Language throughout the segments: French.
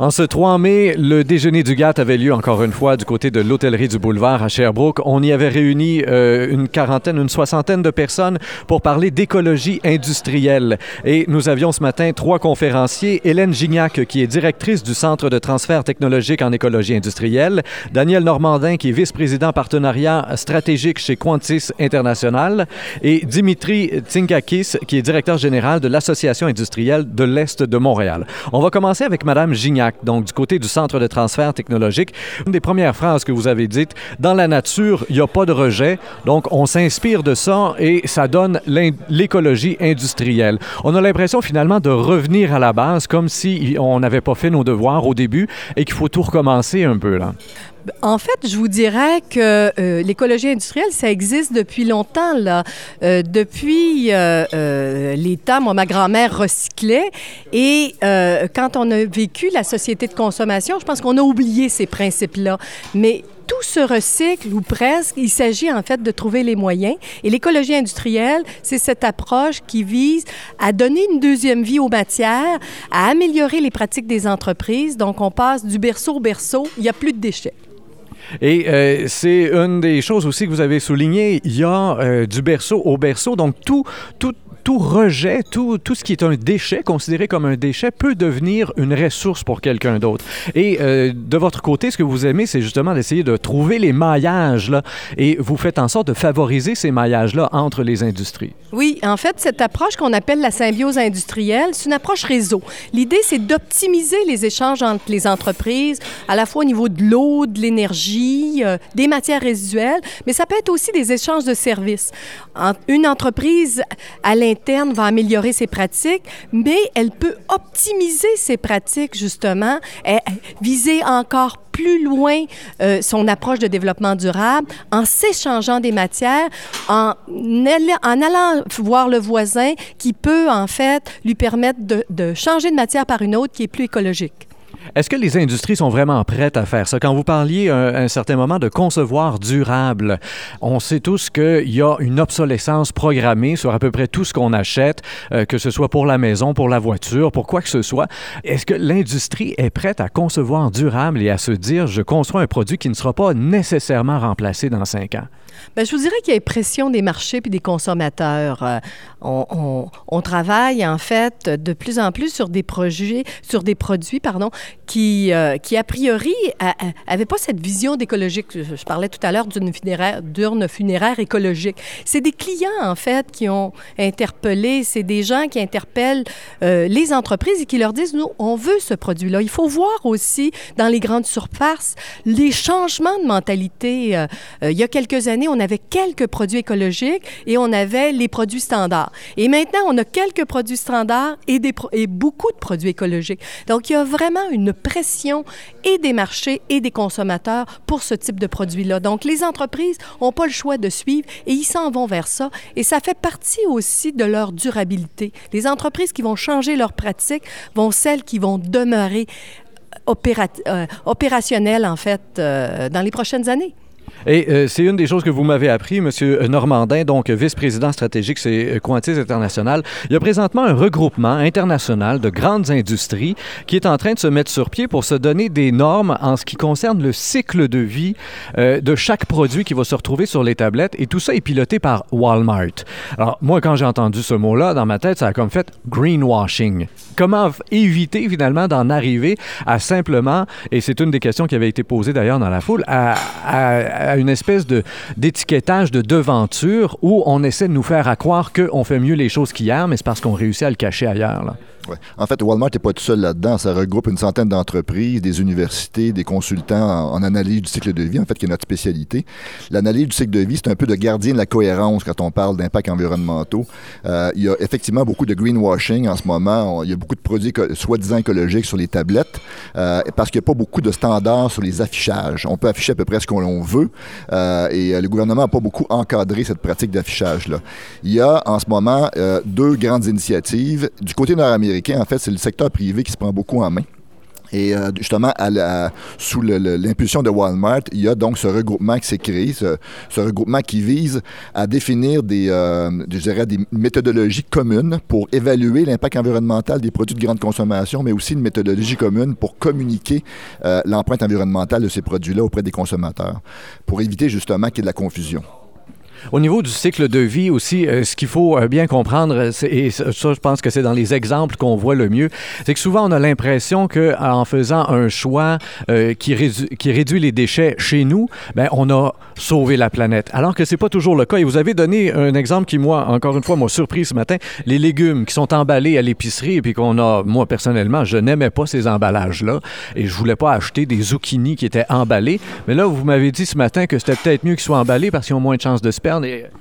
En ce 3 mai, le déjeuner du GATT avait lieu encore une fois du côté de l'hôtellerie du boulevard à Sherbrooke. On y avait réuni euh, une quarantaine, une soixantaine de personnes pour parler d'écologie industrielle. Et nous avions ce matin trois conférenciers. Hélène Gignac, qui est directrice du Centre de transfert technologique en écologie industrielle. Daniel Normandin, qui est vice-président partenariat stratégique chez Quantis International. Et Dimitri Tsinkakis, qui est directeur général de l'Association industrielle de l'Est de Montréal. On va commencer avec Madame Gignac donc du côté du Centre de transfert technologique. Une des premières phrases que vous avez dites, dans la nature, il n'y a pas de rejet, donc on s'inspire de ça et ça donne l'écologie industrielle. On a l'impression finalement de revenir à la base comme si on n'avait pas fait nos devoirs au début et qu'il faut tout recommencer un peu là. En fait, je vous dirais que euh, l'écologie industrielle, ça existe depuis longtemps. Là. Euh, depuis euh, les temps, moi, ma grand-mère recyclait. Et quand on a vécu la société de consommation, je pense qu'on a oublié ces principes-là. Mais tout se recycle ou presque. Il s'agit en fait de trouver les moyens. Et l'écologie industrielle, c'est cette approche qui vise à donner une deuxième vie aux matières, à améliorer les pratiques des entreprises. Donc, on passe du berceau au berceau. Il n'y a plus de déchets. Et euh, c'est une des choses aussi que vous avez souligné. Il y a euh, du berceau au berceau. Donc, tout, tout, tout rejet, tout, tout ce qui est un déchet, considéré comme un déchet, peut devenir une ressource pour quelqu'un d'autre. Et euh, de votre côté, ce que vous aimez, c'est justement d'essayer de trouver les maillages, là, et vous faites en sorte de favoriser ces maillages-là entre les industries. Oui, en fait, cette approche qu'on appelle la symbiose industrielle, c'est une approche réseau. L'idée, c'est d'optimiser les échanges entre les entreprises, à la fois au niveau de l'eau, de l'énergie, euh, des matières résiduelles, mais ça peut être aussi des échanges de services. une entreprise à interne va améliorer ses pratiques, mais elle peut optimiser ses pratiques, justement, et viser encore plus loin euh, son approche de développement durable en s'échangeant des matières, en, allant voir le voisin qui peut, en fait, lui permettre de, de changer de matière par une autre qui est plus écologique. Est-ce que les industries sont vraiment prêtes à faire ça? Quand vous parliez à un, certain moment de concevoir durable, on sait tous qu'il y a une obsolescence programmée sur à peu près tout ce qu'on achète, euh, que ce soit pour la maison, pour la voiture, pour quoi que ce soit. Est-ce que l'industrie est prête à concevoir durable et à se dire, je construis un produit qui ne sera pas nécessairement remplacé dans cinq ans? Bien, je vous dirais qu'il y a pression des marchés puis des consommateurs. Euh, on, on, travaille en fait de plus en plus sur des projets, sur des produits, pardon, qui, euh, qui a priori n'avaient pas cette vision d'écologique. Je, parlais tout à l'heure d'une funéraire, d'urne funéraire écologique. C'est des clients en fait qui ont interpellé. C'est des gens qui interpellent euh, les entreprises et qui leur disent nous, on veut ce produit-là. Il faut voir aussi dans les grandes surfaces les changements de mentalité. il y a quelques années on avait quelques produits écologiques et on avait les produits standards. Et maintenant, on a quelques produits standards et, beaucoup de produits écologiques. Donc, il y a vraiment une pression et des marchés et des consommateurs pour ce type de produits-là. Donc, les entreprises n'ont pas le choix de suivre et ils s'en vont vers ça. Et ça fait partie aussi de leur durabilité. Les entreprises qui vont changer leurs pratiques vont celles qui vont demeurer euh, opérationnelles, en fait, euh, dans les prochaines années. Et euh, c'est une des choses que vous m'avez appris, M. Normandin, donc vice-président stratégique chez Quantis International. Il y a présentement un regroupement international de grandes industries qui est en train de se mettre sur pied pour se donner des normes en ce qui concerne le cycle de vie euh, de chaque produit qui va se retrouver sur les tablettes. Et tout ça est piloté par Walmart. Alors, moi, quand j'ai entendu ce mot-là, dans ma tête, ça a comme fait greenwashing. Comment éviter finalement d'en arriver à simplement, et c'est une des questions qui avait été posée d'ailleurs dans la foule, à une espèce de, d'étiquetage de devanture où on essaie de nous faire croire qu'on fait mieux les choses qu'hier, mais c'est parce qu'on réussit à le cacher ailleurs. Là. En fait, Walmart n'est pas tout seul là-dedans. Ça regroupe une centaine d'entreprises, des universités, des consultants en, analyse du cycle de vie, en fait, qui est notre spécialité. L'analyse du cycle de vie, c'est un peu de gardien de la cohérence quand on parle d'impacts environnementaux. Euh, il y a effectivement beaucoup de greenwashing en ce moment. il y a beaucoup de produits soi-disant écologiques sur les tablettes euh, parce qu'il n'y a pas beaucoup de standards sur les affichages. On peut afficher à peu près ce qu'on veut euh, et le gouvernement n'a pas beaucoup encadré cette pratique d'affichage-là. Il y a en ce moment deux grandes initiatives. Du côté nord-américain, en fait, c'est le secteur privé qui se prend beaucoup en main. Et euh, justement, sous l'impulsion de Walmart, il y a donc ce regroupement qui s'est créé, ce, regroupement qui vise à définir des, euh, des méthodologies communes pour évaluer l'impact environnemental des produits de grande consommation, mais aussi une méthodologie commune pour communiquer euh, l'empreinte environnementale de ces produits-là auprès des consommateurs, pour éviter justement qu'il y ait de la confusion. Au niveau du cycle de vie aussi, euh, ce qu'il faut euh, bien comprendre, et ça, je pense que c'est dans les exemples qu'on voit le mieux, c'est que souvent on a l'impression qu'en faisant un choix euh, qui, réduit les déchets chez nous, ben, on a sauvé la planète. Alors que c'est pas toujours le cas. Et vous avez donné un exemple qui, moi, encore une fois, m'a surpris ce matin. Les légumes qui sont emballés à l'épicerie et puis qu'on a, moi, personnellement, je n'aimais pas ces emballages-là et je voulais pas acheter des zucchini qui étaient emballés. Mais là, vous m'avez dit ce matin que c'était peut-être mieux qu'ils soient emballés parce qu'ils ont moins de chances de se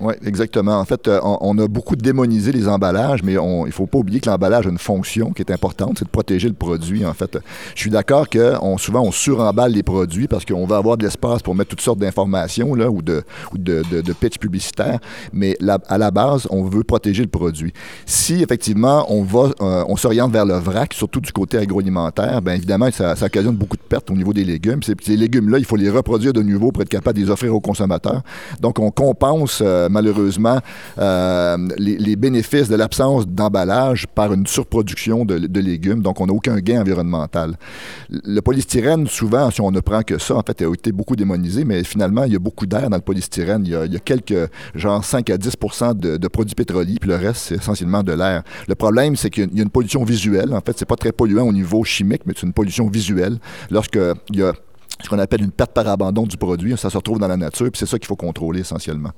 Oui, exactement. En fait, euh, on, a beaucoup démonisé les emballages, mais il ne faut pas oublier que l'emballage a une fonction qui est importante, c'est de protéger le produit. En fait, je suis d'accord que souvent on suremballe les produits parce qu'on va avoir de l'espace pour mettre toutes sortes d'informations ou, de, ou de, pitch publicitaire, mais à la base, on veut protéger le produit. Si effectivement on va, euh, on s'oriente vers le vrac, surtout du côté agroalimentaire, bien évidemment, ça, occasionne beaucoup de pertes au niveau des légumes. Ces, ces légumes-là, il faut les reproduire de nouveau pour être capable de les offrir aux consommateurs. Donc, on euh, malheureusement euh, les, bénéfices de l'absence d'emballage par une surproduction de, légumes. Donc, on n'a aucun gain environnemental. Le polystyrène, souvent, si on ne prend que ça, en fait, a été beaucoup démonisé, mais finalement, il y a beaucoup d'air dans le polystyrène. Il y a, quelques, genre 5 à 10 de, produits pétroliers, puis le reste, c'est essentiellement de l'air. Le problème, c'est qu'il y a une pollution visuelle. En fait, c'est pas très polluant au niveau chimique, mais c'est une pollution visuelle. Lorsqu'il y a ce qu'on appelle une perte par abandon du produit. Ça se retrouve dans la nature, puis c'est ça qu'il faut contrôler essentiellement.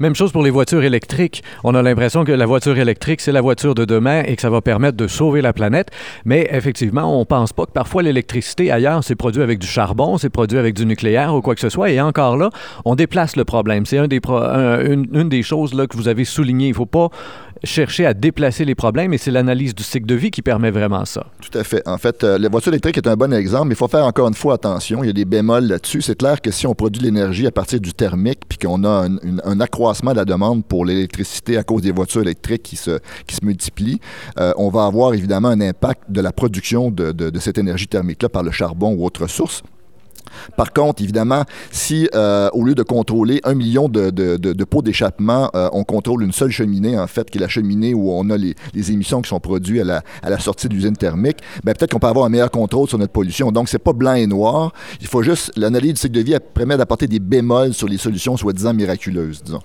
Même chose pour les voitures électriques. On a l'impression que la voiture électrique, c'est la voiture de demain et que ça va permettre de sauver la planète. Mais effectivement, on ne pense pas que parfois l'électricité ailleurs, c'est produit avec du charbon, c'est produit avec du nucléaire ou quoi que ce soit. Et encore là, on déplace le problème. C'est un des une, des choses là, que vous avez souligné. Il ne faut pas chercher à déplacer les problèmes et c'est l'analyse du cycle de vie qui permet vraiment ça. Tout à fait. En fait, euh, la voiture électrique est un bon exemple, mais il faut faire encore une fois attention. Il y a des bémols là-dessus. C'est clair que si on produit l'énergie à partir du thermique puis qu'on a un, un, accroissement de la demande pour l'électricité à cause des voitures électriques qui se, qui se multiplient, euh, on va avoir évidemment un impact de la production de, de, de cette énergie thermique-là par le charbon ou autre source. Par contre, évidemment, si euh, au lieu de contrôler un million de, pots d'échappement, euh, on contrôle une seule cheminée, en fait, qui est la cheminée où on a les, émissions qui sont produites à la, à la sortie de l'usine thermique, ben, peut-être qu'on peut avoir un meilleur contrôle sur notre pollution. Donc, c'est pas blanc et noir. Il faut juste, l'analyse du cycle de vie permet d'apporter des bémols sur les solutions soi-disant miraculeuses, disons.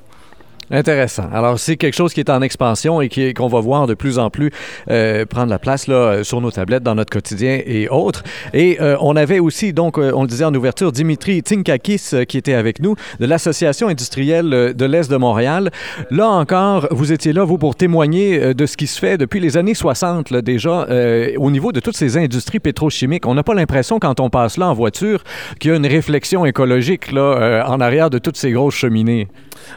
Intéressant. Alors, c'est quelque chose qui est en expansion et qu'on va voir de plus en plus euh, prendre la place là, euh, sur nos tablettes, dans notre quotidien et autres. Et euh, on avait aussi, donc, on le disait en ouverture, Dimitri Tinkakis qui était avec nous de l'Association industrielle de l'Est de Montréal. Là encore, vous étiez là, vous, pour témoigner de ce qui se fait depuis les années 60, là, déjà, au niveau de toutes ces industries pétrochimiques. On n'a pas l'impression, quand on passe là en voiture, qu'il y a une réflexion écologique là, en arrière de toutes ces grosses cheminées.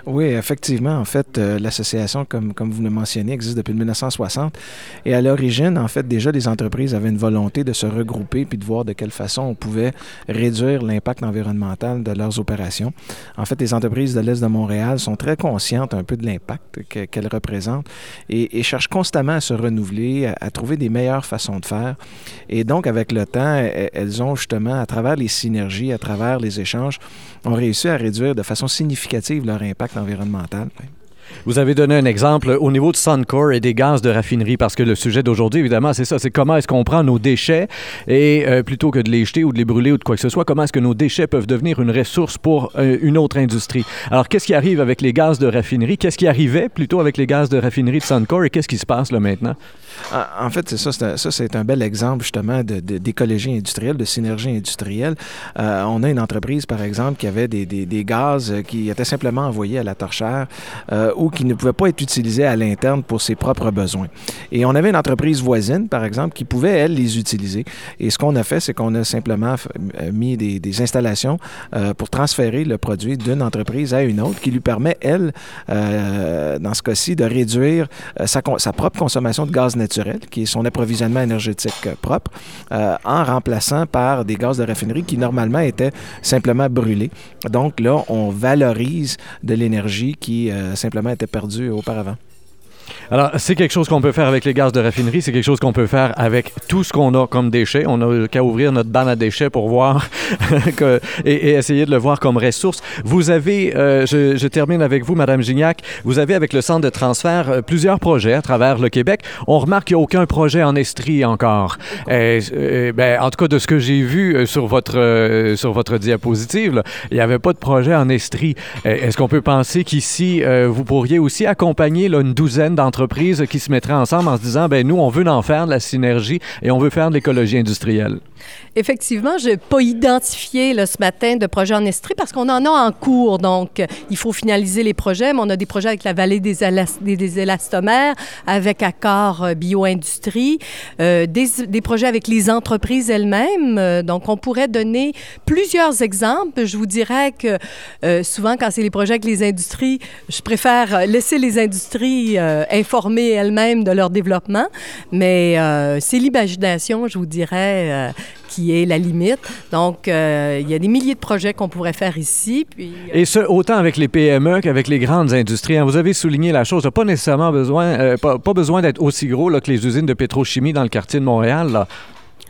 Oui, effectivement. En fait, euh, l'association, comme, vous le mentionnez, existe depuis 1960. Et à l'origine, en fait, déjà, les entreprises avaient une volonté de se regrouper puis de voir de quelle façon on pouvait réduire l'impact environnemental de leurs opérations. En fait, les entreprises de l'Est de Montréal sont très conscientes un peu de l'impact qu'elles représentent et, cherchent constamment à se renouveler, à, trouver des meilleures façons de faire. Et donc, avec le temps, elles ont justement, à travers les synergies, à travers les échanges, ont réussi à réduire de façon significative leur impact Vous avez donné un exemple au niveau de Suncor et des gaz de raffinerie, parce que le sujet d'aujourd'hui, évidemment, c'est ça, c'est comment est-ce qu'on prend nos déchets et euh, plutôt que de les jeter ou de les brûler ou de quoi que ce soit, comment est-ce que nos déchets peuvent devenir une ressource pour euh, une autre industrie? Alors, qu'est-ce qui arrive avec les gaz de raffinerie? Qu'est-ce qui arrivait plutôt avec les gaz de raffinerie de Suncor et qu'est-ce qui se passe là maintenant? En fait, c'est ça, ça c'est un bel exemple justement d'écologie industrielle, de synergie industrielle. Euh, on a une entreprise, par exemple, qui avait des, gaz qui étaient simplement envoyés à la torchère ou qui ne pouvaient pas être utilisés à l'interne pour ses propres besoins. Et on avait une entreprise voisine, par exemple, qui pouvait, elle, les utiliser. Et ce qu'on a fait, c'est qu'on a simplement euh, mis des, installations euh, pour transférer le produit d'une entreprise à une autre qui lui permet, elle, euh, dans ce cas-ci, de réduire sa, sa, propre consommation de gaz naturel, qui est son approvisionnement énergétique propre, en remplaçant par des gaz de raffinerie qui, normalement, étaient simplement brûlés. Donc là, on valorise de l'énergie qui simplement était perdu auparavant. Alors, c'est quelque chose qu'on peut faire avec les gaz de raffinerie, c'est quelque chose qu'on peut faire avec tout ce qu'on a comme déchets. On n'a qu'à ouvrir notre banne à déchets pour voir que, et, essayer de le voir comme ressource. Vous avez, euh, je, je, termine avec vous, Madame Gignac, vous avez avec le centre de transfert euh, plusieurs projets à travers le Québec. On remarque qu'il n'y a aucun projet en Estrie encore. Et, euh, ben, en tout cas, de ce que j'ai vu sur votre, sur votre diapositive, il n'y avait pas de projet en Estrie. Est-ce qu'on peut penser qu'ici, vous pourriez aussi accompagner là, une douzaine d'entreprises qui se mettraient ensemble en se disant, ben nous, on veut en faire de la synergie et on veut faire de l'écologie industrielle? Effectivement, je n'ai pas identifié ce matin de projet en Estrie parce qu'on en a en cours. Donc, il faut finaliser les projets, mais on a des projets avec la vallée des, élastomères, avec Accor euh, Bioindustrie, euh, des, projets avec les entreprises elles-mêmes. Euh, donc, on pourrait donner plusieurs exemples. Je vous dirais que euh, souvent, quand c'est les projets avec les industries, je préfère laisser les industries informer elles-mêmes de leur développement, mais c'est l'imagination, je vous dirais qui est la limite. Donc, euh, il y a des milliers de projets qu'on pourrait faire ici. Euh, Et ce, autant avec les PME qu'avec les grandes industries. Hein. Vous avez souligné la chose, pas nécessairement besoin, euh, pas, besoin d'être aussi gros là, que les usines de pétrochimie dans le quartier de Montréal.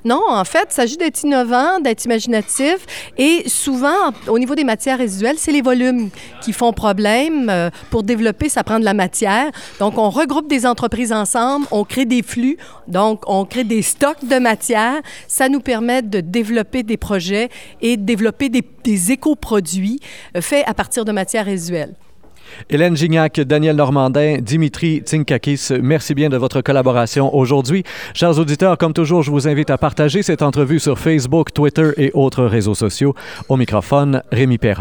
Non, en fait, il s'agit d'être innovant, d'être imaginatif. Et souvent, au niveau des matières résiduelles, c'est les volumes qui font problème. Euh, pour développer, ça prend de la matière. Donc, on regroupe des entreprises ensemble, on crée des flux, donc on crée des stocks de matière. Ça nous permet de développer des projets et de développer des, des éco-produits euh, faits à partir de matières résiduelles. Hélène Gignac, Daniel Normandin, Dimitri Tsinkakis, merci bien de votre collaboration aujourd'hui. Chers auditeurs, comme toujours, je vous invite à partager cette entrevue sur Facebook, Twitter et autres réseaux sociaux. Au microphone, Rémi Perra.